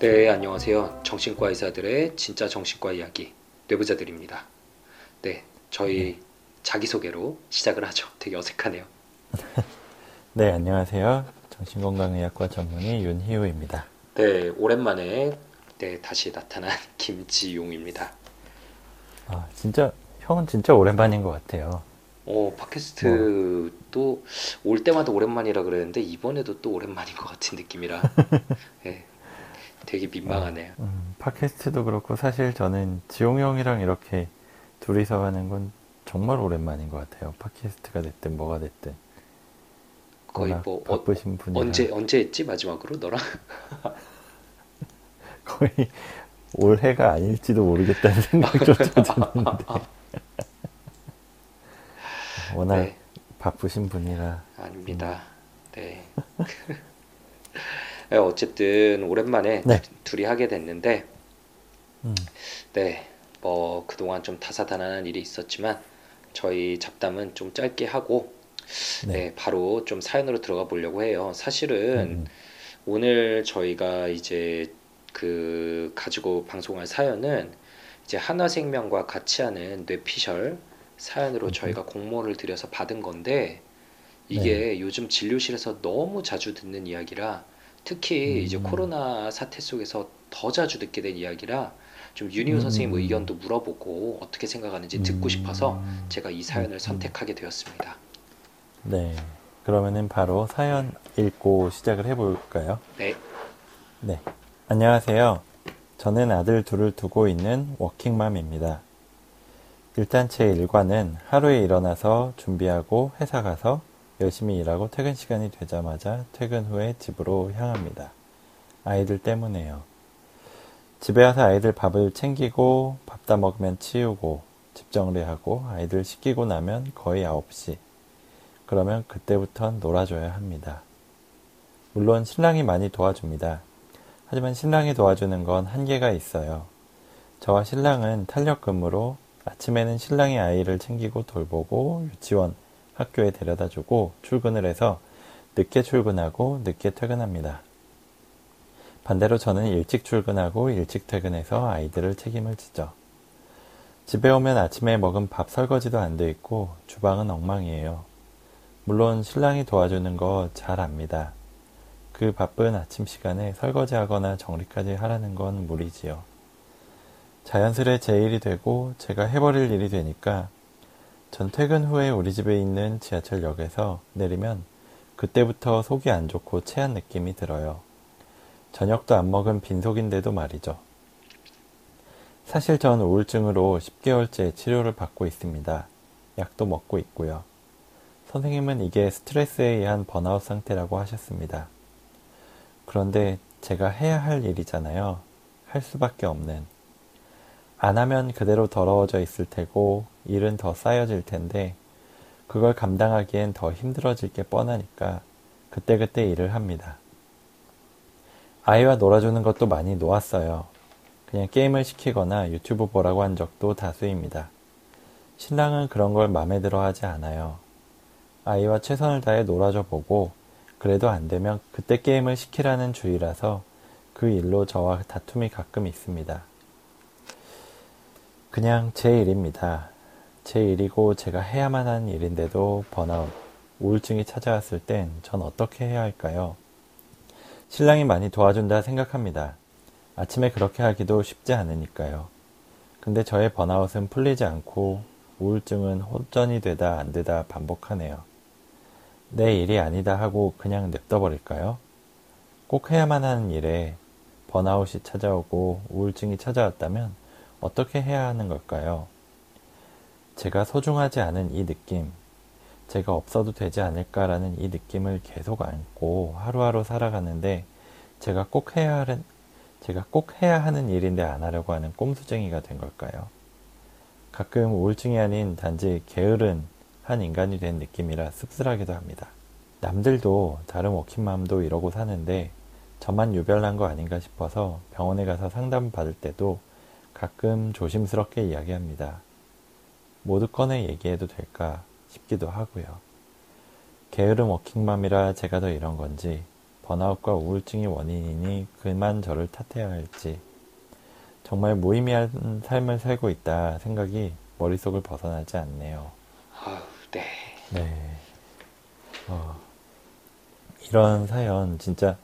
네, 안녕하세요. 정신과 의사들의 진짜 정신과 이야기, 뇌부자들입니다. 네, 저희 자기소개로 시작을 하죠. 되게 어색하네요. 네, 안녕하세요. 정신건강의학과 전문의 윤희우입니다. 네, 오랜만에 네, 다시 나타난 김지용입니다. 아, 진짜, 형은 진짜 오랜만인 것 같아요. 어, 팟캐스트도 올 때마다 오랜만이라 그랬는데 이번에도 또 오랜만인 것 같은 느낌이라 네, 되게 민망하네요. 음, 팟캐스트도 그렇고, 사실 저는 지용 형이랑 이렇게 둘이서 하는 건 정말 오랜만인 것 같아요. 팟캐스트가 됐든 뭐가 됐든. 거의 뭐 어, 바쁘신 분이라 언제 언제 했지 마지막으로 너랑? 거의 올해가 아닐지도 모르겠다는 생각조차 드는데. 워낙 네, 바쁘신 분이라. 아닙니다. 네. 네, 어쨌든 오랜만에 네. 두- 둘이 하게 됐는데, 음, 네, 뭐 그동안 좀 다사다난한 일이 있었지만 저희 잡담은 좀 짧게 하고, 네. 네, 바로 좀 사연으로 들어가 보려고 해요. 사실은 음, 오늘 저희가 이제 그 가지고 방송할 사연은 이제 한화생명과 같이 하는 뇌피셜 사연으로 음. 저희가 공모를 들여서 받은 건데 이게 요즘 진료실에서 너무 자주 듣는 이야기라 특히 이제 음. 코로나 사태 속에서 더 자주 듣게 된 이야기라 좀 윤희우 음. 선생님 의견도 물어보고 어떻게 생각하는지 듣고 싶어서 음, 제가 이 사연을 음. 선택하게 되었습니다. 네. 그러면은 바로 사연 읽고 시작을 해볼까요? 네, 네. 안녕하세요. 저는 아들 둘을 두고 있는 워킹맘입니다. 일단 제 일과는 하루에 일어나서 준비하고 회사 가서 열심히 일하고 퇴근 시간이 되자마자 퇴근 후에 집으로 향합니다. 아이들 때문에요. 집에 와서 아이들 밥을 챙기고 밥 다 먹으면 치우고 집 정리하고 아이들 씻기고 나면 거의 9시. 그러면 그때부턴 놀아줘야 합니다. 물론 신랑이 많이 도와줍니다. 하지만 신랑이 도와주는 건 한계가 있어요. 저와 신랑은 탄력 근무로 아침에는 신랑이 아이를 챙기고 돌보고 유치원, 학교에 데려다 주고 출근을 해서 늦게 출근하고 늦게 퇴근합니다. 반대로 저는 일찍 출근하고 일찍 퇴근해서 아이들을 책임을 지죠. 집에 오면 아침에 먹은 밥 설거지도 안 돼 있고 주방은 엉망이에요. 물론 신랑이 도와주는 거 잘 압니다. 그 바쁜 아침 시간에 설거지하거나 정리까지 하라는 건 무리지요. 자연스레 제 일이 되고 제가 해버릴 일이 되니까 전 퇴근 후에 우리 집에 있는 지하철역에서 내리면 그때부터 속이 안 좋고 체한 느낌이 들어요. 저녁도 안 먹은 빈속인데도 말이죠. 사실 전 우울증으로 10개월째 치료를 받고 있습니다. 약도 먹고 있고요. 선생님은 이게 스트레스에 의한 번아웃 상태라고 하셨습니다. 그런데 제가 해야 할 일이잖아요. 할 수밖에 없는. 안 하면 그대로 더러워져 있을 테고 일은 더 쌓여질 텐데 그걸 감당하기엔 더 힘들어질 게 뻔하니까 그때그때 일을 합니다. 아이와 놀아주는 것도 많이 놓았어요. 그냥 게임을 시키거나 유튜브 보라고 한 적도 다수입니다. 신랑은 그런 걸 마음에 들어 하지 않아요. 아이와 최선을 다해 놀아줘 보고 그래도 안 되면 그때 게임을 시키라는 주의라서 그 일로 저와 다툼이 가끔 있습니다. 그냥 제 일입니다. 제 일이고 제가 해야만 하는 일인데도 번아웃, 우울증이 찾아왔을 땐 전 어떻게 해야 할까요? 신랑이 많이 도와준다 생각합니다. 아침에 그렇게 하기도 쉽지 않으니까요. 근데 저의 번아웃은 풀리지 않고 우울증은 호전이 되다 안 되다 반복하네요. 내 일이 아니다 하고 그냥 냅둬버릴까요? 꼭 해야만 하는 일에 번아웃이 찾아오고 우울증이 찾아왔다면 어떻게 해야 하는 걸까요? 제가 소중하지 않은 이 느낌, 제가 없어도 되지 않을까라는 이 느낌을 계속 안고 하루하루 살아가는데 제가 꼭 해야 하는, 제가 꼭 해야 하는 일인데 안 하려고 하는 꼼수쟁이가 된 걸까요? 가끔 우울증이 아닌 단지 게으른 한 인간이 된 느낌이라 씁쓸하기도 합니다. 남들도 다른 워킹맘도 이러고 사는데 저만 유별난 거 아닌가 싶어서 병원에 가서 상담 받을 때도 가끔 조심스럽게 이야기합니다. 모두 꺼내 얘기해도 될까 싶기도 하고요. 게으름 워킹맘이라 제가 더 이런 건지 번아웃과 우울증이 원인이니 그만 저를 탓해야 할지 정말 무의미한 삶을 살고 있다 생각이 머릿속을 벗어나지 않네요. 아우, 네. 네. 어, 이런 사연 진짜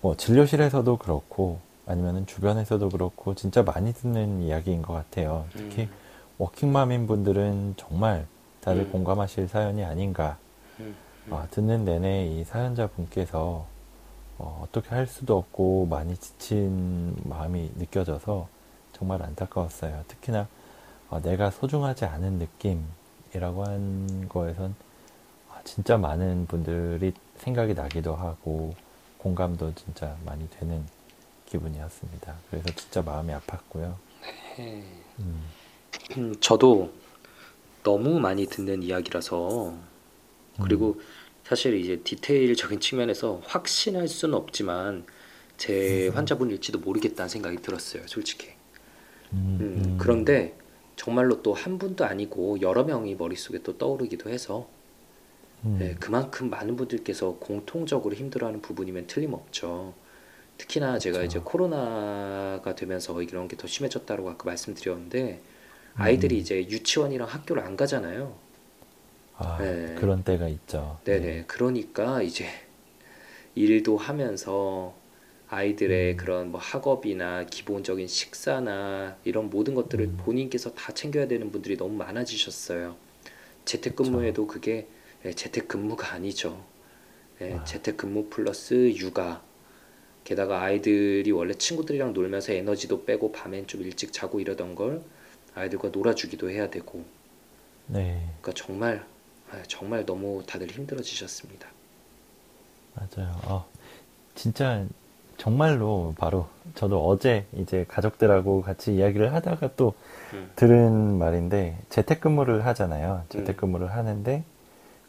뭐 진료실에서도 그렇고 아니면은 주변에서도 그렇고 진짜 많이 듣는 이야기인 것 같아요. 특히 음. 워킹맘인 분들은 정말 다들 음. 공감하실 사연이 아닌가. 음, 음. 아, 듣는 내내 이 사연자분께서 어, 어떻게 할 수도 없고 많이 지친 마음이 느껴져서 정말 안타까웠어요. 특히나 어, 내가 소중하지 않은 느낌이라고 한 거에선 아, 진짜 많은 분들이 생각이 나기도 하고 공감도 진짜 많이 되는 기분이었습니다. 그래서 진짜 마음이 아팠고요. 네. 음, 음, 저도 너무 많이 듣는 이야기라서 그리고 사실 이제 디테일적인 측면에서 확신할 수는 없지만 제 환자분일지도 모르겠다는 생각이 들었어요, 솔직히. 음, 음, 음, 그런데 정말로 또 한 분도 아니고 여러 명이 머릿속에 또 떠오르기도 해서 음, 네, 그만큼 많은 분들께서 공통적으로 힘들어하는 부분이면 틀림없죠. 특히나 제가 그쵸. 이제 코로나가 되면서 이런 게 더 심해졌다고 아까 말씀드렸는데 아이들이 음. 이제 유치원이랑 학교를 안 가잖아요. 아, 네. 그런 때가 있죠. 네네. 그러니까 이제 일도 하면서 아이들의 음. 그런 뭐 학업이나 기본적인 식사나 이런 모든 것들을 음. 본인께서 다 챙겨야 되는 분들이 너무 많아지셨어요. 재택근무에도 그게 예, 재택근무가 아니죠. 예, 아. 재택근무 플러스 육아. 게다가 아이들이 원래 친구들이랑 놀면서 에너지도 빼고 밤엔 좀 일찍 자고 이러던 걸 아이들과 놀아주기도 해야 되고. 네, 그러니까 정말 아, 정말 너무 다들 힘들어지셨습니다. 맞아요. 어, 진짜 정말로 바로 저도 어제 이제 가족들하고 같이 이야기를 하다가 또 음. 들은 말인데 재택근무를 하잖아요. 재택근무를 하는데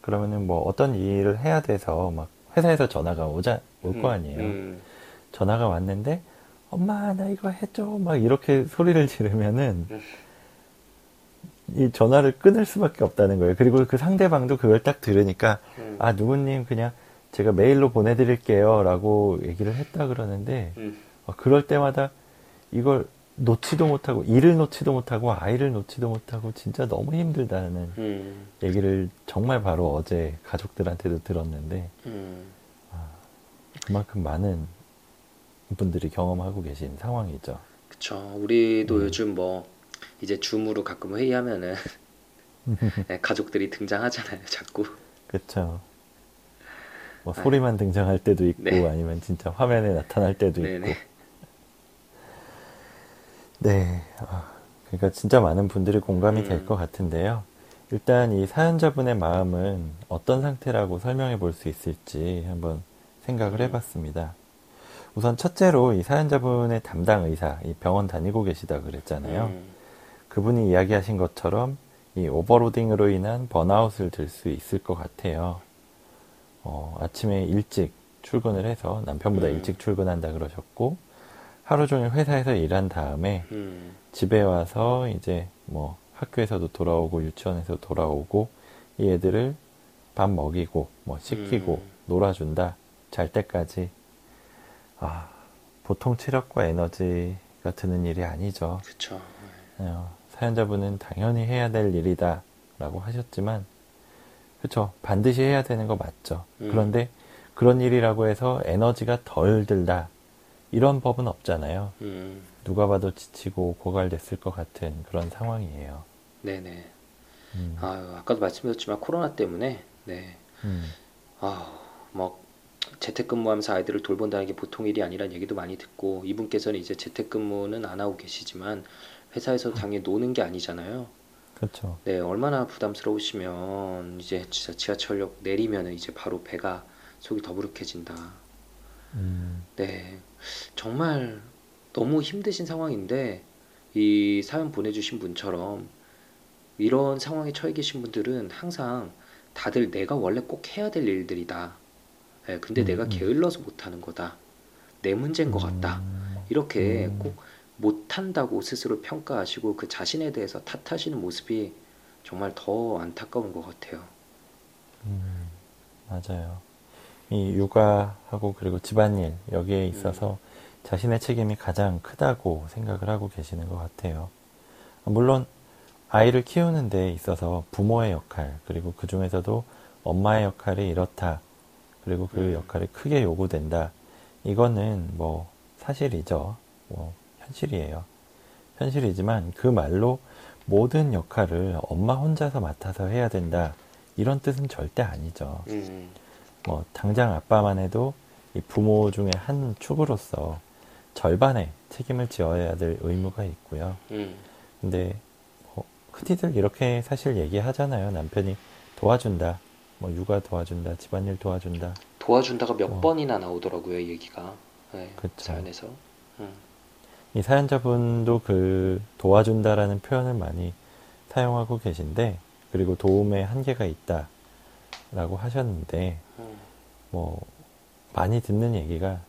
그러면은 뭐 어떤 일을 해야 돼서 막 회사에서 전화가 오자 올거 음, 아니에요. 음, 전화가 왔는데 엄마 나 이거 해줘 막 이렇게 소리를 지르면은 음. 이 전화를 끊을 수밖에 없다는 거예요. 그리고 그 상대방도 그걸 딱 들으니까 음, 아 누구님 그냥 제가 메일로 보내드릴게요라고 얘기를 했다 그러는데 음, 어, 그럴 때마다 이걸 놓지도 못하고 일을 놓지도 못하고 아이를 놓지도 못하고 진짜 너무 힘들다는 음, 얘기를 정말 바로 어제 가족들한테도 들었는데 음. 그만큼 많은 분들이 경험하고 계신 상황이죠. 그쵸. 우리도 음. 요즘 뭐 이제 줌으로 가끔 회의하면은 네, 가족들이 등장하잖아요, 자꾸. 그렇죠. 뭐 아유. 소리만 등장할 때도 있고 네. 아니면 진짜 화면에 나타날 때도 있고. 네. 아, 그러니까 진짜 많은 분들이 공감이 될 음. 것 같은데요. 일단 이 사연자분의 마음은 어떤 상태라고 설명해 볼 수 있을지 한번 생각을 음. 해봤습니다. 우선 첫째로 이 사연자분의 담당 의사, 이 병원 다니고 계시다 그랬잖아요. 음, 그분이 이야기하신 것처럼 이 오버로딩으로 인한 번아웃을 들 수 있을 것 같아요. 어, 아침에 일찍 출근을 해서 남편보다 음. 일찍 출근한다 그러셨고 하루 종일 회사에서 일한 다음에 음, 집에 와서 이제 뭐 학교에서도 돌아오고 유치원에서 돌아오고 이 애들을 밥 먹이고 뭐 씻기고 음. 놀아준다 잘 때까지 아 보통 체력과 에너지가 드는 일이 아니죠. 그쵸. 어, 사연자분은 당연히 해야 될 일이다 라고 하셨지만 그쵸 반드시 해야 되는 거 맞죠. 음. 그런데 그런 일이라고 해서 에너지가 덜 들다 이런 법은 없잖아요. 음, 누가 봐도 지치고 고갈됐을 것 같은 그런 상황이에요. 네네. 음, 아유, 아까도 말씀드렸지만 코로나 때문에 네. 음, 아, 뭐 재택근무하면서 아이들을 돌본다는 게 보통 일이 아니란 얘기도 많이 듣고 이분께서는 이제 재택근무는 안 하고 계시지만 회사에서 당연히 노는 게 아니잖아요. 그렇죠. 네, 얼마나 부담스러우시면 이제 진짜 지하철역 내리면은 이제 바로 배가 속이 더부룩해진다. 음, 네, 정말 너무 힘드신 상황인데 이 사연 보내주신 분처럼 이런 상황에 처해 계신 분들은 항상 다들 내가 원래 꼭 해야 될 일들이다. 네, 근데 음, 내가 음. 게을러서 못하는 거다. 내 문제인 것 같다. 음, 이렇게 음. 꼭 못한다고 스스로 평가하시고 그 자신에 대해서 탓하시는 모습이 정말 더 안타까운 것 같아요. 음, 맞아요. 이 육아하고 그리고 집안일 여기에 있어서 자신의 책임이 가장 크다고 생각을 하고 계시는 것 같아요. 물론 아이를 키우는 데 있어서 부모의 역할 그리고 그 중에서도 엄마의 역할이 이렇다 그리고 그 음. 역할이 크게 요구된다 이거는 뭐 사실이죠. 뭐 현실이에요. 현실이지만 그 말로 모든 역할을 엄마 혼자서 맡아서 해야 된다 이런 뜻은 절대 아니죠. 음, 뭐 당장 아빠만 해도 이 부모 중에 한 축으로서 절반의 책임을 지어야 될 의무가 있고요. 음, 근데 뭐 흔히들 이렇게 사실 얘기하잖아요. 남편이 도와준다, 뭐 육아 도와준다, 집안일 도와준다. 도와준다가 몇 어. 번이나 나오더라고요, 얘기가. 네, 그쵸. 자연에서. 음, 이 사연자분도 그 도와준다라는 표현을 많이 사용하고 계신데 그리고 도움의 한계가 있다라고 하셨는데 음, 뭐 많이 듣는 얘기가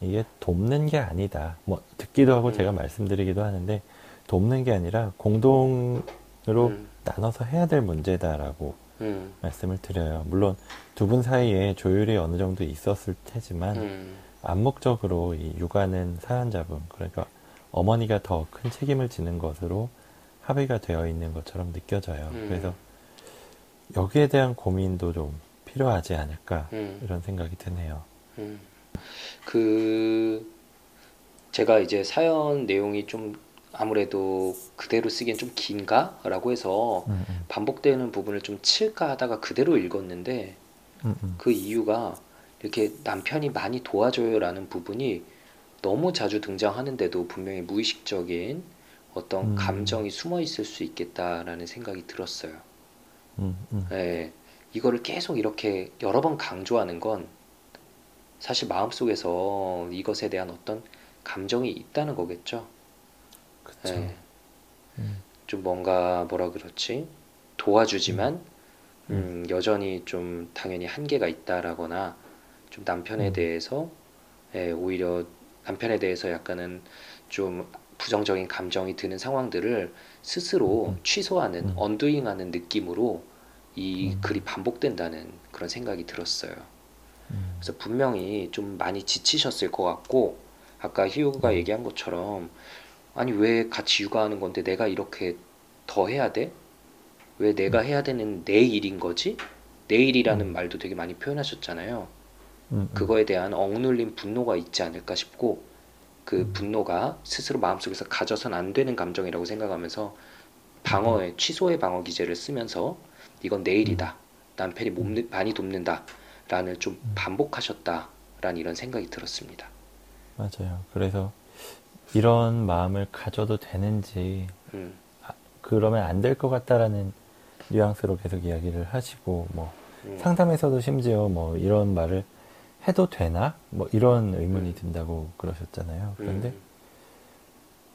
이게 돕는 게 아니다. 뭐 듣기도 하고 음. 제가 말씀드리기도 하는데 돕는 게 아니라 공동으로 음, 나눠서 해야 될 문제다라고 음, 말씀을 드려요. 물론 두 분 사이에 조율이 어느 정도 있었을 테지만 음, 암묵적으로 이 육아는 사연자분 그러니까 어머니가 더 큰 책임을 지는 것으로 합의가 되어 있는 것처럼 느껴져요. 음. 그래서 여기에 대한 고민도 좀 필요하지 않을까 음. 이런 생각이 드네요. 음. 그 제가 이제 사연 내용이 좀 아무래도 그대로 쓰기엔 좀 긴가 라고 해서 음, 음, 반복되는 부분을 좀 칠까 하다가 그대로 읽었는데 음, 음. 그 이유가 이렇게 남편이 많이 도와줘요라는 부분이 너무 자주 등장하는데도 분명히 무의식적인 어떤 음. 감정이 숨어 있을 수 있겠다라는 생각이 들었어요. 예, 이거를 계속 이렇게 여러 번 강조하는 건 사실 마음속에서 이것에 대한 어떤 감정이 있다는 거겠죠. 그쵸. 예, 음, 좀 뭔가 뭐라 그렇지? 도와주지만 음. 음, 여전히 좀 당연히 한계가 있다라거나 좀 남편에 음. 대해서 예, 오히려 남편에 대해서 약간은 좀 부정적인 감정이 드는 상황들을 스스로 음. 취소하는 음. 언두잉하는 느낌으로 이 음. 글이 반복된다는 그런 생각이 들었어요. 음. 그래서 분명히 좀 많이 지치셨을 것 같고 아까 희우가 음. 얘기한 것처럼 아니 왜 같이 육아하는 건데 내가 이렇게 더 해야 돼? 왜 내가 해야 되는 내 일인 거지? 내 일이라는 음. 말도 되게 많이 표현하셨잖아요. 음, 음. 그거에 대한 억눌린 분노가 있지 않을까 싶고 그 음. 분노가 스스로 마음속에서 가져선 안 되는 감정이라고 생각하면서 방어의 취소의 방어 기제를 쓰면서 이건 내 일이다. 남편이 몸- 많이 돕는다. 라는 좀 음. 반복하셨다라는 이런 생각이 들었습니다. 맞아요. 그래서 이런 마음을 가져도 되는지 음, 그러면 안 될 것 같다라는 뉘앙스로 계속 이야기를 하시고 뭐 음, 상담에서도 심지어 뭐 이런 말을 해도 되나? 뭐 이런 의문이 음. 든다고 그러셨잖아요. 그런데 음,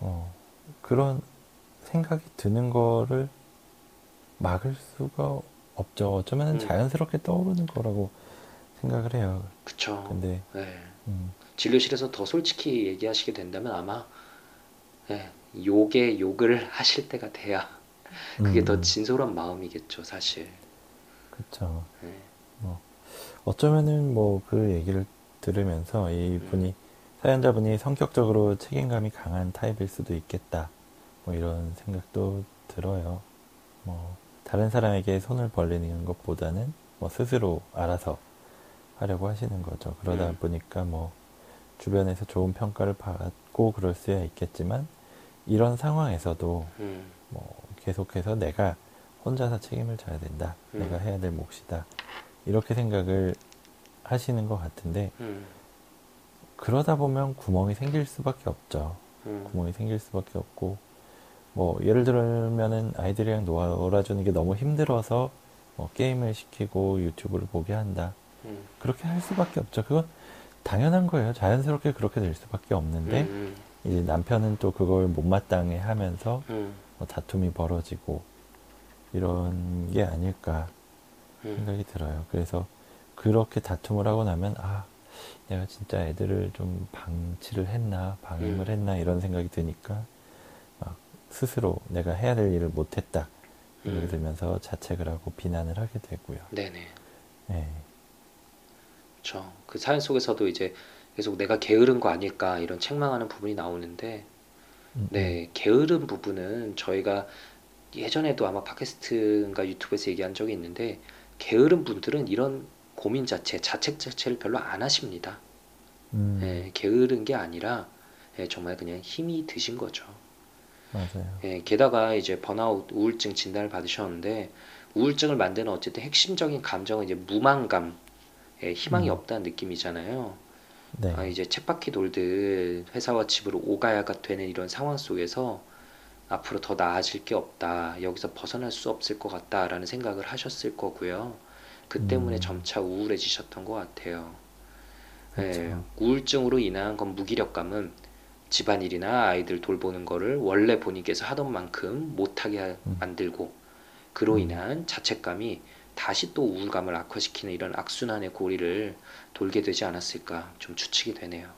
어, 그런 생각이 드는 거를 막을 수가 없죠. 어쩌면 음. 자연스럽게 떠오르는 거라고 생각을 해요. 그쵸. 근데 네. 음, 진료실에서 더 솔직히 얘기하시게 된다면 아마 네, 욕에 욕을 하실 때가 돼야 그게 음, 더 진솔한 마음이겠죠, 사실. 그쵸. 네. 어쩌면은 뭐 그 얘기를 들으면서 이분이 사연자분이 성격적으로 책임감이 강한 타입일 수도 있겠다. 뭐 이런 생각도 들어요. 뭐 다른 사람에게 손을 벌리는 것보다는 뭐 스스로 알아서 하려고 하시는 거죠. 그러다 음. 보니까 뭐 주변에서 좋은 평가를 받고 그럴 수야 있겠지만 이런 상황에서도 음, 뭐 계속해서 내가 혼자서 책임을 져야 된다. 음. 내가 해야 될 몫이다. 이렇게 생각을 하시는 것 같은데 음, 그러다 보면 구멍이 생길 수밖에 없죠. 음, 구멍이 생길 수밖에 없고 뭐 예를 들면은 아이들이랑 놀아주는 게 너무 힘들어서 뭐 게임을 시키고 유튜브를 보게 한다. 음, 그렇게 할 수밖에 없죠. 그건 당연한 거예요. 자연스럽게 그렇게 될 수밖에 없는데 음, 이제 남편은 또 그걸 못마땅해 하면서 음, 뭐 다툼이 벌어지고 이런 게 아닐까 음, 생각이 들어요. 그래서 그렇게 다툼을 하고 나면 아 내가 진짜 애들을 좀 방치를 했나 방임을 음. 했나 이런 생각이 드니까 막 스스로 내가 해야 될 일을 못했다 음. 들면서 자책을 하고 비난을 하게 되고요. 네네. 예. 그쵸. 그 사연 속에서도 이제 계속 내가 게으른 거 아닐까 이런 책망하는 부분이 나오는데 음, 음, 네, 게으른 부분은 저희가 예전에도 아마 팟캐스트인가 유튜브에서 얘기한 적이 있는데 게으른 분들은 이런 고민 자체, 자책 자체를 별로 안 하십니다. 음, 예, 게으른 게 아니라 예, 정말 그냥 힘이 드신 거죠. 맞아요. 예, 게다가 이제 번아웃 우울증 진단을 받으셨는데 우울증을 만드는 어쨌든 핵심적인 감정은 이제 무망감, 예, 희망이 음, 없다는 느낌이잖아요. 아, 네, 이제 쳇바퀴 돌듯 회사와 집으로 오가야가 되는 이런 상황 속에서 앞으로 더 나아질 게 없다. 여기서 벗어날 수 없을 것 같다라는 생각을 하셨을 거고요. 그 때문에 음, 점차 우울해지셨던 것 같아요. 예, 그쵸. 우울증으로 인한 건 무기력감은 집안일이나 아이들 돌보는 거를 원래 본인께서 하던 만큼 못하게 하- 음, 만들고 그로 음, 인한 자책감이 다시 또 우울감을 악화시키는 이런 악순환의 고리를 돌게 되지 않았을까 좀 추측이 되네요.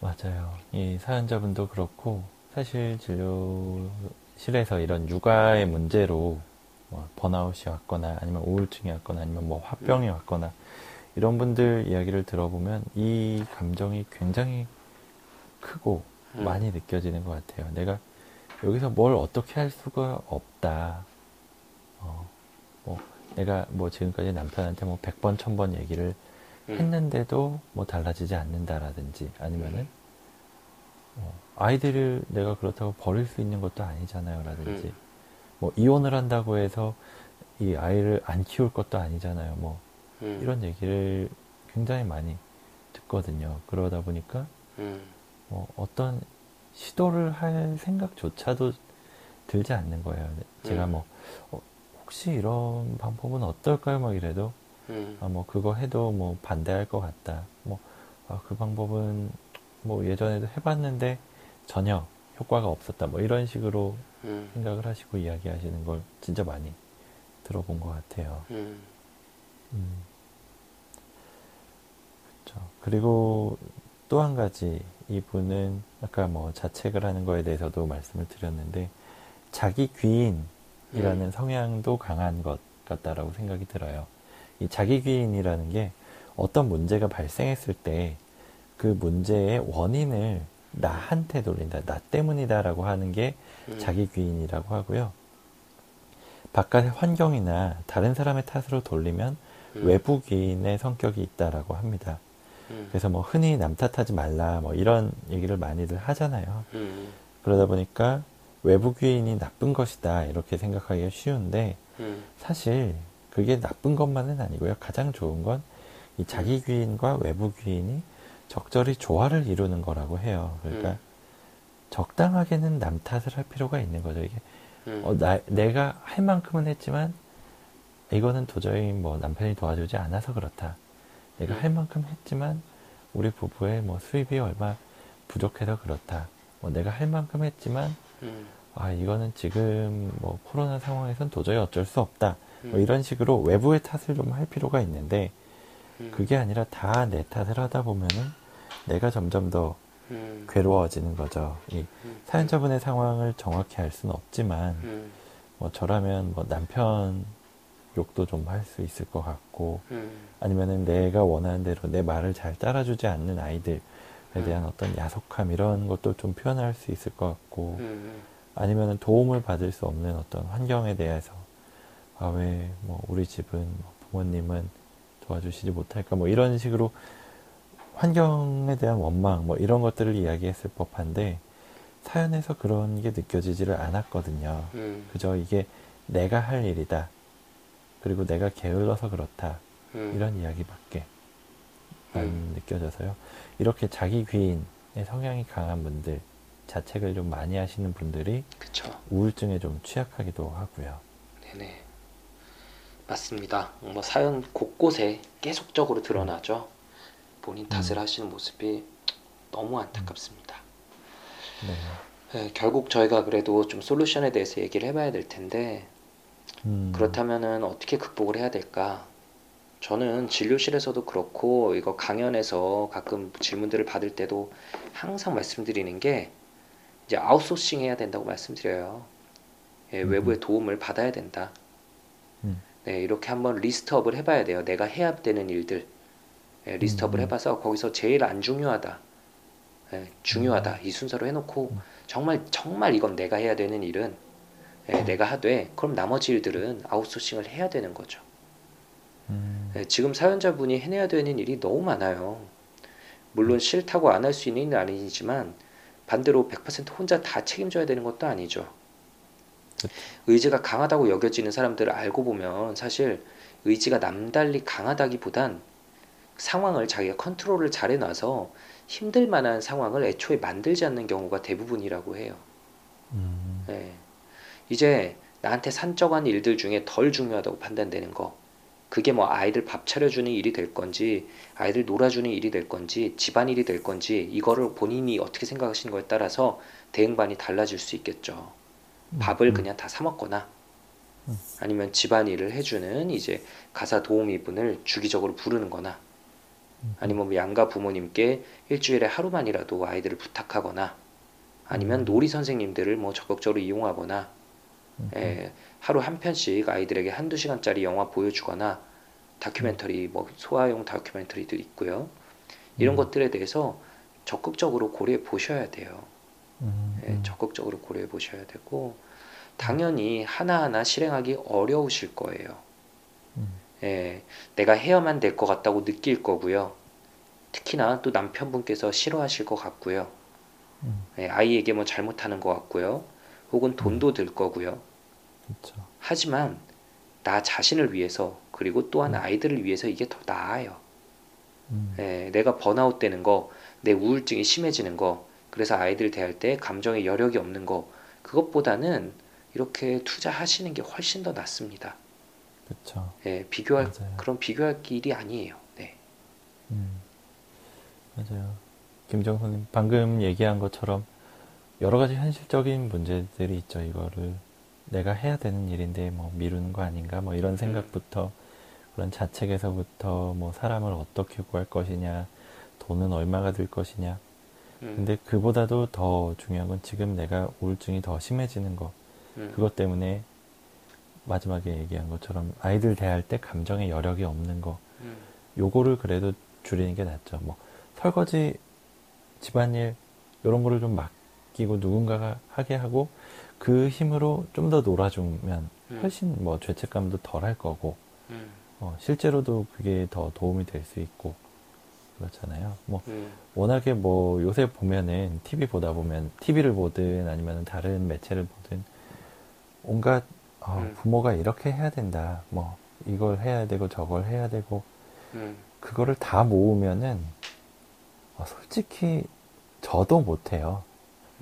맞아요. 이 사연자분도 그렇고, 사실 진료실에서 이런 육아의 문제로 뭐 번아웃이 왔거나, 아니면 우울증이 왔거나, 아니면 뭐 음, 화병이 왔거나, 이런 분들 이야기를 들어보면 이 감정이 굉장히 크고 음, 많이 느껴지는 것 같아요. 내가 여기서 뭘 어떻게 할 수가 없다. 어, 뭐, 내가 뭐 지금까지 남편한테 뭐 100번, 1000번 얘기를 음, 했는데도 뭐 달라지지 않는다라든지 음, 아니면은 어, 아이들을 내가 그렇다고 버릴 수 있는 것도 아니잖아요. 음, 라든지 뭐 이혼을 한다고 해서 이 아이를 안 키울 것도 아니잖아요. 뭐 음, 이런 얘기를 굉장히 많이 듣거든요. 그러다 보니까 음, 뭐 어떤 시도를 할 생각조차도 들지 않는 거예요. 제가 음, 뭐 어, 혹시 이런 방법은 어떨까요? 막 이래도 음, 아, 뭐 그거 해도 뭐 반대할 것 같다. 뭐 아, 그 방법은 뭐 예전에도 해봤는데 전혀 효과가 없었다. 뭐 이런 식으로 음, 생각을 하시고 이야기하시는 걸 진짜 많이 들어본 것 같아요. 음, 음, 그렇죠. 그리고 또 한 가지 이분은 아까 뭐 자책을 하는 거에 대해서도 말씀을 드렸는데 자기 음, 귀인 이라는 성향도 강한 것 같다라고 생각이 들어요. 이 자기 귀인이라는 게 어떤 문제가 발생했을 때 그 문제의 원인을 나한테 돌린다. 나 때문이다라고 하는 게 음, 자기 귀인이라고 하고요. 바깥의 환경이나 다른 사람의 탓으로 돌리면 음, 외부 귀인의 성격이 있다라고 합니다. 음, 그래서 뭐 흔히 남 탓하지 말라 뭐 이런 얘기를 많이들 하잖아요. 음, 그러다 보니까 외부 귀인이 나쁜 것이다 이렇게 생각하기가 쉬운데 음, 사실 그게 나쁜 것만은 아니고요. 가장 좋은 건이 음, 자기 귀인과 외부 귀인이 적절히 조화를 이루는 거라고 해요. 그러니까 음, 적당하게는 남 탓을 할 필요가 있는 거죠. 이게 음, 어, 나, 내가 할 만큼은 했지만 이거는 도저히 뭐 남편이 도와주지 않아서 그렇다. 내가 할 음, 만큼 했지만 우리 부부의 뭐 수입이 얼마 부족해서 그렇다. 뭐 내가 할 만큼 했지만 음, 아 이거는 지금 뭐 코로나 상황에선 도저히 어쩔 수 없다. 뭐 음, 이런 식으로 외부의 탓을 좀 할 필요가 있는데 음, 그게 아니라 다 내 탓을 하다 보면은 내가 점점 더 음, 괴로워지는 거죠. 이 음, 사연자분의 상황을 정확히 알 수는 없지만 음, 뭐 저라면 뭐 남편 욕도 좀 할 수 있을 것 같고 음, 아니면은 내가 원하는 대로 내 말을 잘 따라주지 않는 아이들에 음, 대한 어떤 야속함 이런 것도 좀 표현할 수 있을 것 같고 음, 아니면은 도움을 받을 수 없는 어떤 환경에 대해서 아 왜 뭐 우리 집은 뭐 부모님은 도와주시지 못할까 뭐 이런 식으로 환경에 대한 원망 뭐 이런 것들을 이야기했을 법한데 사연에서 그런 게 느껴지지를 않았거든요. 음, 그저 이게 내가 할 일이다. 그리고 내가 게을러서 그렇다. 음, 이런 이야기밖에 안 음, 느껴져서요. 이렇게 자기 귀인의 성향이 강한 분들, 자책을 좀 많이 하시는 분들이 그쵸. 우울증에 좀 취약하기도 하고요. 네네. 맞습니다. 뭐 사연 곳곳에 계속적으로 음, 드러나죠. 본인 탓을 음, 하시는 모습이 너무 음, 안타깝습니다. 네, 예, 결국 저희가 그래도 좀 솔루션에 대해서 얘기를 해봐야 될 텐데, 음, 그렇다면은 어떻게 극복을 해야 될까? 저는 진료실에서도 그렇고, 이거 강연에서 가끔 질문들을 받을 때도 항상 말씀드리는 게, 이제 아웃소싱 해야 된다고 말씀드려요. 예, 음, 외부의 음, 도움을 받아야 된다. 음, 네, 이렇게 한번 list up을 해봐야 돼요. 내가 해야 되는 일들. 네, list up을 음. 해봐서 거기서 제일 안 중요하다. 네, 중요하다. 이 순서로 해놓고 정말 정말 이건 내가 해야 되는 일은 네, 내가 하되 그럼 나머지 일들은 아웃소싱을 해야 되는 거죠. 음, 네, 지금 사연자분이 해내야 되는 일이 너무 많아요. 물론 싫다고 안 할 수 있는 일은 아니지만 반대로 100% 혼자 다 책임져야 되는 것도 아니죠. 의지가 강하다고 여겨지는 사람들을 알고 보면 사실 의지가 남달리 강하다기보단 상황을 자기가 컨트롤을 잘 해놔서 힘들 만한 상황을 애초에 만들지 않는 경우가 대부분이라고 해요. 음, 예. 이제 나한테 산적한 일들 중에 덜 중요하다고 판단되는 거. 그게 뭐 아이들 밥 차려주는 일이 될 건지, 아이들 놀아주는 일이 될 건지, 집안일이 될 건지, 이거를 본인이 어떻게 생각하시는 거에 따라서 대응반이 달라질 수 있겠죠. 밥을 음. 그냥 다 사 먹거나, 음. 아니면 집안일을 해주는 이제 가사 도우미분을 주기적으로 부르는 거나, 아니면 뭐 양가 부모님께 일주일에 하루만이라도 아이들을 부탁하거나, 아니면 음. 놀이 선생님들을 뭐 적극적으로 이용하거나, 음, 예, 하루 한 편씩 아이들에게 한두 시간짜리 영화 보여주거나 다큐멘터리 뭐 소아용 다큐멘터리도 있고요. 이런 음. 것들에 대해서 적극적으로 고려해 보셔야 돼요. 음, 예, 음, 적극적으로 고려해 보셔야 되고 당연히 하나하나 실행하기 어려우실 거예요. 음, 예, 내가 해야만 될 것 같다고 느낄 거고요. 특히나 또 남편분께서 싫어하실 것 같고요. 음, 예, 아이에게 뭐 잘못하는 것 같고요. 혹은 돈도 들 거고요. 그렇죠. 하지만 나 자신을 위해서 그리고 또한 음. 아이들을 위해서 이게 더 나아요. 음, 예, 내가 번아웃 되는 거, 내 우울증이 심해지는 거, 그래서 아이들 대할 때 감정의 여력이 없는 거, 그것보다는 이렇게 투자하시는 게 훨씬 더 낫습니다. 그렇죠. 예, 비교할 맞아요. 그런 비교할 일이 아니에요. 네. 음, 맞아요. 김정선님 방금 얘기한 것처럼 여러 가지 현실적인 문제들이 있죠. 이거를 내가 해야 되는 일인데 뭐 미루는 거 아닌가? 뭐 이런 생각부터 그런 자책에서부터 뭐 사람을 어떻게 구할 것이냐 돈은 얼마가 들 것이냐. 음, 근데 그보다도 더 중요한 건 지금 내가 우울증이 더 심해지는 거. 음, 그것 때문에 마지막에 얘기한 것처럼 아이들 대할 때 감정의 여력이 없는 거. 음, 요거를 그래도 줄이는 게 낫죠. 뭐 설거지, 집안일 이런 거를 좀 맡기고 누군가가 하게 하고 그 힘으로 좀 더 놀아주면 음, 훨씬 뭐 죄책감도 덜 할 거고 음, 어, 실제로도 그게 더 도움이 될 수 있고 그렇잖아요. 뭐 음, 워낙에 뭐 요새 보면은 TV 보다 보면 TV를 보든 아니면 다른 매체를 보든 온갖 어, 음. 부모가 이렇게 해야 된다. 뭐 이걸 해야 되고 저걸 해야 되고 음, 그거를 다 모으면은 어, 솔직히 저도 못해요.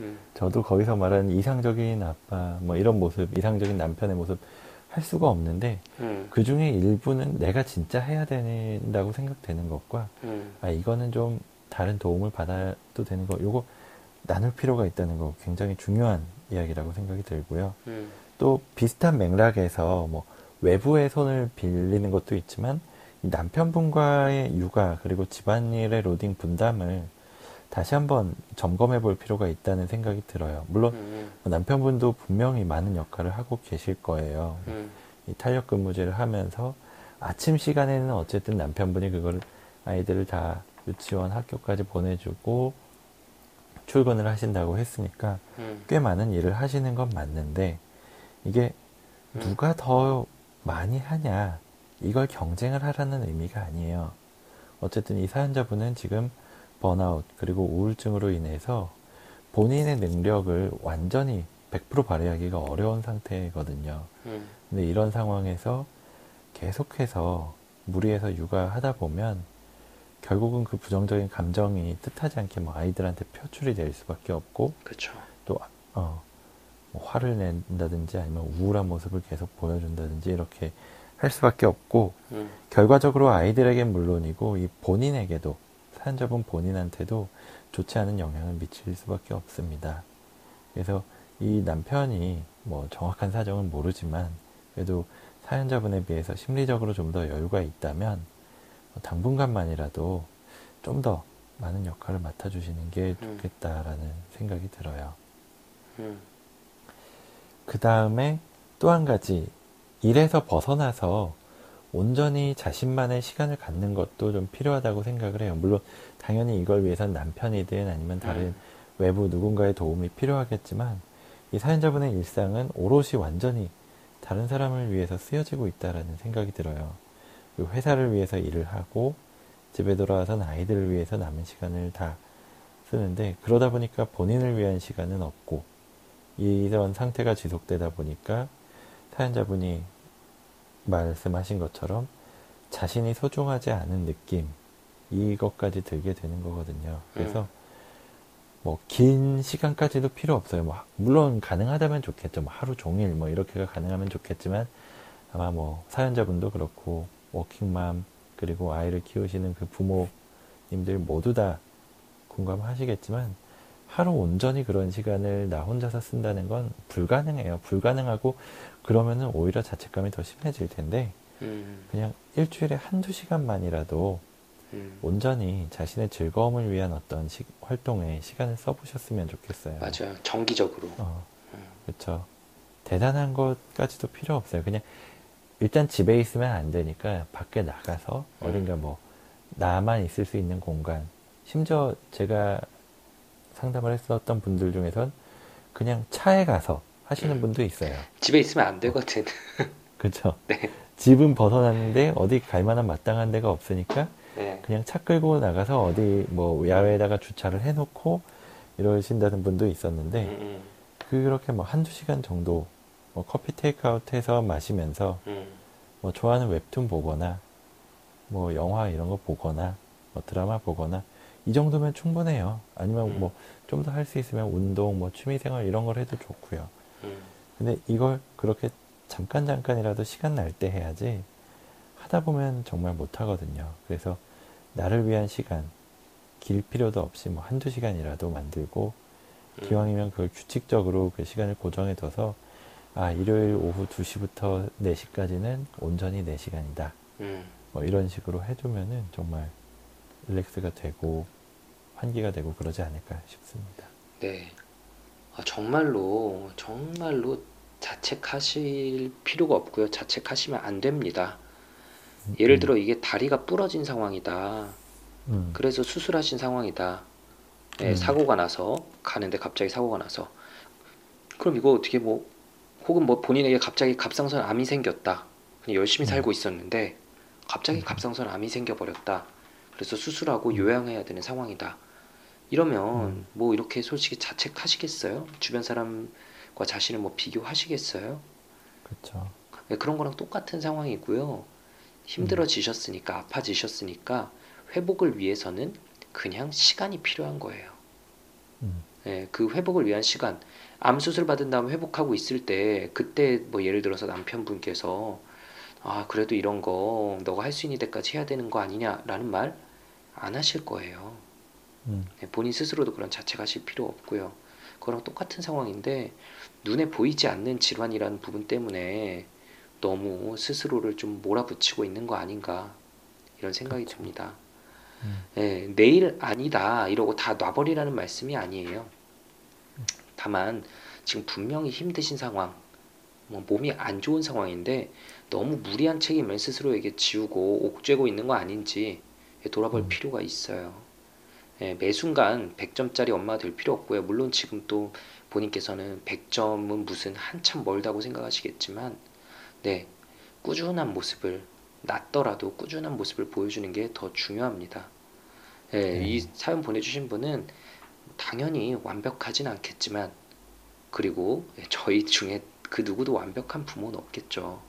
음, 저도 거기서 말하는 이상적인 아빠, 뭐 이런 모습, 이상적인 남편의 모습 할 수가 없는데 음, 그 중에 일부는 내가 진짜 해야 된다고 생각되는 것과 음, 아 이거는 좀 다른 도움을 받아도 되는 거, 요거 나눌 필요가 있다는 거 굉장히 중요한 이야기라고 생각이 들고요. 음, 또 비슷한 맥락에서 뭐 외부의 손을 빌리는 것도 있지만 이 남편분과의 육아 그리고 집안일의 로딩 분담을 다시 한번 점검해 볼 필요가 있다는 생각이 들어요. 물론 음, 뭐 남편분도 분명히 많은 역할을 하고 계실 거예요. 음, 이 탄력 근무제를 하면서 아침 시간에는 어쨌든 남편분이 그걸 아이들을 다 유치원 학교까지 보내주고 출근을 하신다고 했으니까 음, 꽤 많은 일을 하시는 건 맞는데 이게 음. 누가 더 많이 하냐 이걸 경쟁을 하라는 의미가 아니에요. 어쨌든 이 사연자분은 지금 번아웃 그리고 우울증으로 인해서 본인의 능력을 완전히 100% 발휘하기가 어려운 상태거든요. 음, 근데 이런 상황에서 계속해서 무리해서 육아하다 보면 결국은 그 부정적인 감정이 뜻하지 않게 뭐 아이들한테 표출이 될 수밖에 없고 그렇죠. 또 어, 뭐 화를 낸다든지 아니면 우울한 모습을 계속 보여준다든지 이렇게 할 수밖에 없고 음, 결과적으로 아이들에겐 물론이고 이 본인에게도 사연자분 본인한테도 좋지 않은 영향을 미칠 수밖에 없습니다. 그래서 이 남편이 뭐 정확한 사정은 모르지만 그래도 사연자분에 비해서 심리적으로 좀 더 여유가 있다면 뭐 당분간만이라도 좀 더 많은 역할을 맡아주시는 게 음. 좋겠다라는 생각이 들어요. 음, 그 다음에 또 한 가지 일에서 벗어나서 온전히 자신만의 시간을 갖는 것도 좀 필요하다고 생각을 해요. 물론 당연히 이걸 위해선 남편이든 아니면 다른 음. 외부 누군가의 도움이 필요하겠지만 이 사연자분의 일상은 오롯이 완전히 다른 사람을 위해서 쓰여지고 있다라는 생각이 들어요. 그리고 회사를 위해서 일을 하고 집에 돌아와서는 아이들을 위해서 남은 시간을 다 쓰는데 그러다 보니까 본인을 위한 시간은 없고 이런 상태가 지속되다 보니까 사연자분이 말씀하신 것처럼 자신이 소중하지 않은 느낌 이것까지 들게 되는 거거든요. 그래서 뭐긴 시간까지도 필요 없어요. 뭐 물론 가능하다면 좋겠죠. 뭐 하루 종일 뭐 이렇게가 가능하면 좋겠지만 아마 뭐 사연자분도 그렇고 워킹맘 그리고 아이를 키우시는 그 부모님들 모두 다 공감하시겠지만 하루 온전히 그런 시간을 나 혼자서 쓴다는 건 불가능해요. 불가능하고 그러면은 오히려 자책감이 더 심해질 텐데 음, 그냥 일주일에 한두 시간만이라도 음. 온전히 자신의 즐거움을 위한 어떤 시- 활동에 시간을 써보셨으면 좋겠어요. 맞아요. 정기적으로. 어, 음. 그렇죠. 대단한 것까지도 필요 없어요. 그냥 일단 집에 있으면 안 되니까 밖에 나가서 음. 어딘가 뭐 나만 있을 수 있는 공간. 심지어 제가 상담을 했었던 분들 중에선 그냥 차에 가서 하시는 음. 분도 있어요. 집에 있으면 안 되거든. 그렇죠. 네. 집은 벗어났는데 어디 갈 만한 마땅한 데가 없으니까 네. 그냥 차 끌고 나가서 어디 뭐 야외에다가 주차를 해놓고 이러신다는 분도 있었는데 음, 그렇게 뭐 한두 시간 정도 뭐 커피 테이크아웃 해서 마시면서 음, 뭐 좋아하는 웹툰 보거나 뭐 영화 이런 거 보거나 뭐 드라마 보거나 이 정도면 충분해요. 아니면 음. 뭐좀 더 할 수 있으면 운동 뭐 취미생활 이런 걸 해도 좋고요. 음, 근데 이걸 그렇게 잠깐 잠깐이라도 시간 날 때 해야지 하다 보면 정말 못 하거든요. 그래서 나를 위한 시간 길 필요도 없이 뭐 한두 시간이라도 만들고 음. 기왕이면 그걸 규칙적으로 그 시간을 고정해 둬서 아 일요일 오후 2시부터 4시까지는 온전히 4시간이다. 음. 뭐 이런 식으로 해두면은 정말 릴렉스가 되고 환기가 되고 그러지 않을까 싶습니다. 네. 아, 정말로, 정말로 자책하실 필요가 없고요. 자책하시면 안 됩니다. 예를 들어 이게 다리가 부러진 상황이다. 음, 그래서 수술하신 상황이다. 네, 음. 사고가 나서 가는데 갑자기 사고가 나서 그럼 이거 어떻게 뭐 혹은 뭐 본인에게 갑자기 갑상선 암이 생겼다. 그냥 열심히 음. 살고 있었는데 갑자기 음. 갑상선 암이 생겨버렸다. 그래서 수술하고 요양해야 되는 상황이다. 이러면 음. 뭐 이렇게 솔직히 자책하시겠어요? 주변 사람과 자신을 뭐 비교하시겠어요? 그렇죠. 네, 그런 거랑 똑같은 상황이고요. 힘들어지셨으니까, 아파지셨으니까, 회복을 위해서는 그냥 시간이 필요한 거예요. 음, 예, 그 회복을 위한 시간. 암 수술 받은 다음 회복하고 있을 때, 그때 뭐 예를 들어서 남편분께서, 아, 그래도 이런 거 너가 할 수 있는 데까지 해야 되는 거 아니냐라는 말 안 하실 거예요. 음, 네, 본인 스스로도 그런 자책하실 필요 없고요. 그거랑 똑같은 상황인데 눈에 보이지 않는 질환이라는 부분 때문에 너무 스스로를 좀 몰아붙이고 있는 거 아닌가 이런 생각이 그렇죠. 듭니다. 음. 예, 내일 아니다 이러고 다 놔버리라는 말씀이 아니에요. 다만 지금 분명히 힘드신 상황, 뭐 몸이 안 좋은 상황인데 너무 무리한 책임을 스스로에게 지우고 옥죄고 있는 거 아닌지 돌아볼 음. 필요가 있어요. 예, 매 순간 100점짜리 엄마가 될 필요 없고요. 물론 지금 또 본인께서는 100점은 무슨 한참 멀다고 생각하시겠지만, 네, 꾸준한 모습을, 낮더라도 꾸준한 모습을 보여주는 게 더 중요합니다. 예, 네. 이 사연 보내주신 분은 당연히 완벽하진 않겠지만, 그리고 저희 중에 그 누구도 완벽한 부모는 없겠죠.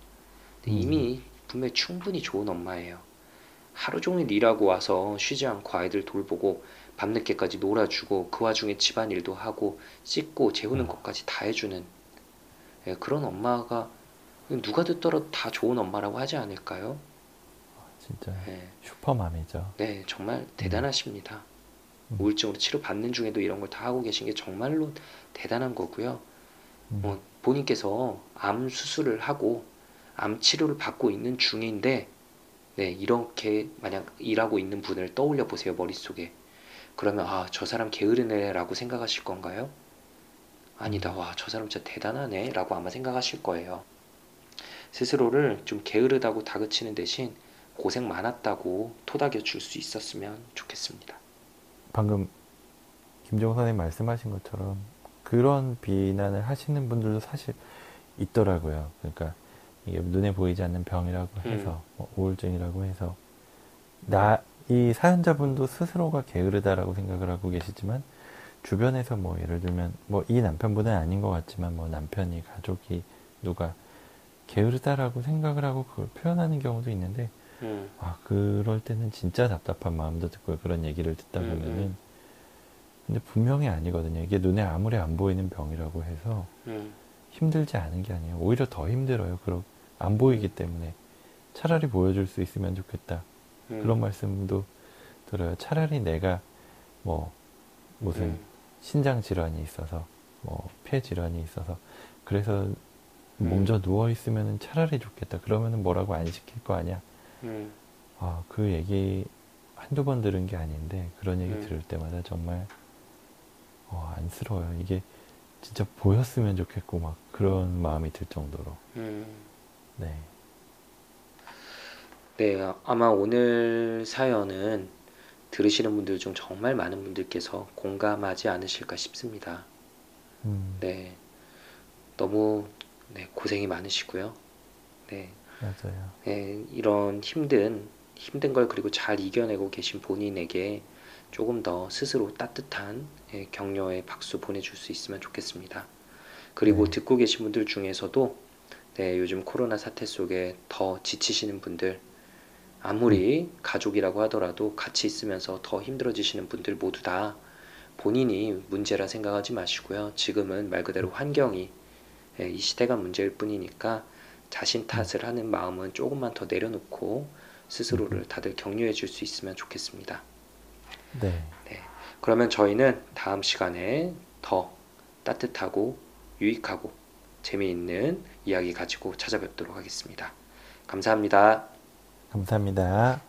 근데 음. 이미 분명히 충분히 좋은 엄마예요. 하루 종일 일하고 와서 쉬지 않고 아이들 돌보고 밤늦게까지 놀아주고 그 와중에 집안일도 하고 씻고 재우는 음. 것까지 다 해주는 예, 그런 엄마가 누가 듣더라도 다 좋은 엄마라고 하지 않을까요? 진짜 예, 슈퍼맘이죠. 네, 정말 대단하십니다. 음. 우울증으로 치료 받는 중에도 이런 걸 다 하고 계신 게 정말로 대단한 거고요. 음, 어, 본인께서 암 수술을 하고 암 치료를 받고 있는 중인데 네, 이렇게 만약 일하고 있는 분을 떠올려 보세요, 머릿속에. 그러면 아, 저 사람 게으르네라고 생각하실 건가요? 아니다. 와, 저 사람 진짜 대단하네라고 아마 생각하실 거예요. 스스로를 좀 게으르다고 다그치는 대신 고생 많았다고 토닥여 줄 수 있었으면 좋겠습니다. 방금 김종호 선생님 말씀하신 것처럼 그런 비난을 하시는 분들도 사실 있더라고요. 그러니까 이게 눈에 보이지 않는 병이라고 해서 뭐 우울증이라고 해서 나 이 사연자분도 스스로가 게으르다라고 생각을 하고 계시지만 주변에서 뭐 예를 들면 뭐 이 남편분은 아닌 것 같지만 뭐 남편이 가족이 누가 게으르다라고 생각을 하고 그걸 표현하는 경우도 있는데 음, 아 그럴 때는 진짜 답답한 마음도 듣고요. 그런 얘기를 듣다 음, 보면은 음. 근데 분명히 아니거든요. 이게 눈에 아무리 안 보이는 병이라고 해서 음, 힘들지 않은 게 아니에요. 오히려 더 힘들어요. 그런 안 보이기 때문에 차라리 보여줄 수 있으면 좋겠다. 음, 그런 말씀도 들어요. 차라리 내가 뭐 무슨 음, 신장 질환이 있어서 뭐 폐 질환이 있어서 그래서 음. 먼저 누워 있으면 차라리 좋겠다. 그러면은 뭐라고 안 시킬 거 아니야. 음, 아, 그 얘기 한두 번 들은 게 아닌데 그런 얘기 음. 들을 때마다 정말 어, 안쓰러워요. 이게 진짜 보였으면 좋겠고 막 그런 마음이 들 정도로. 음. 네. 네, 아마 오늘 사연은 들으시는 분들 중 정말 많은 분들께서 공감하지 않으실까 싶습니다. 음, 네, 너무 네, 고생이 많으시고요. 네, 맞아요. 네, 이런 힘든 힘든 걸 그리고 잘 이겨내고 계신 본인에게 조금 더 스스로 따뜻한 예, 격려의 박수 보내줄 수 있으면 좋겠습니다. 그리고 네. 듣고 계신 분들 중에서도 네, 요즘 코로나 사태 속에 더 지치시는 분들, 아무리 가족이라고 하더라도 같이 있으면서 더 힘들어지시는 분들 모두 다 본인이 문제라 생각하지 마시고요. 지금은 말 그대로 환경이 예, 이 시대가 문제일 뿐이니까 자신 탓을 하는 마음은 조금만 더 내려놓고 스스로를 다들 격려해 줄 수 있으면 좋겠습니다. 네. 네. 그러면 저희는 다음 시간에 더 따뜻하고 유익하고 재미있는 이야기 가지고 찾아뵙도록 하겠습니다. 감사합니다. 감사합니다.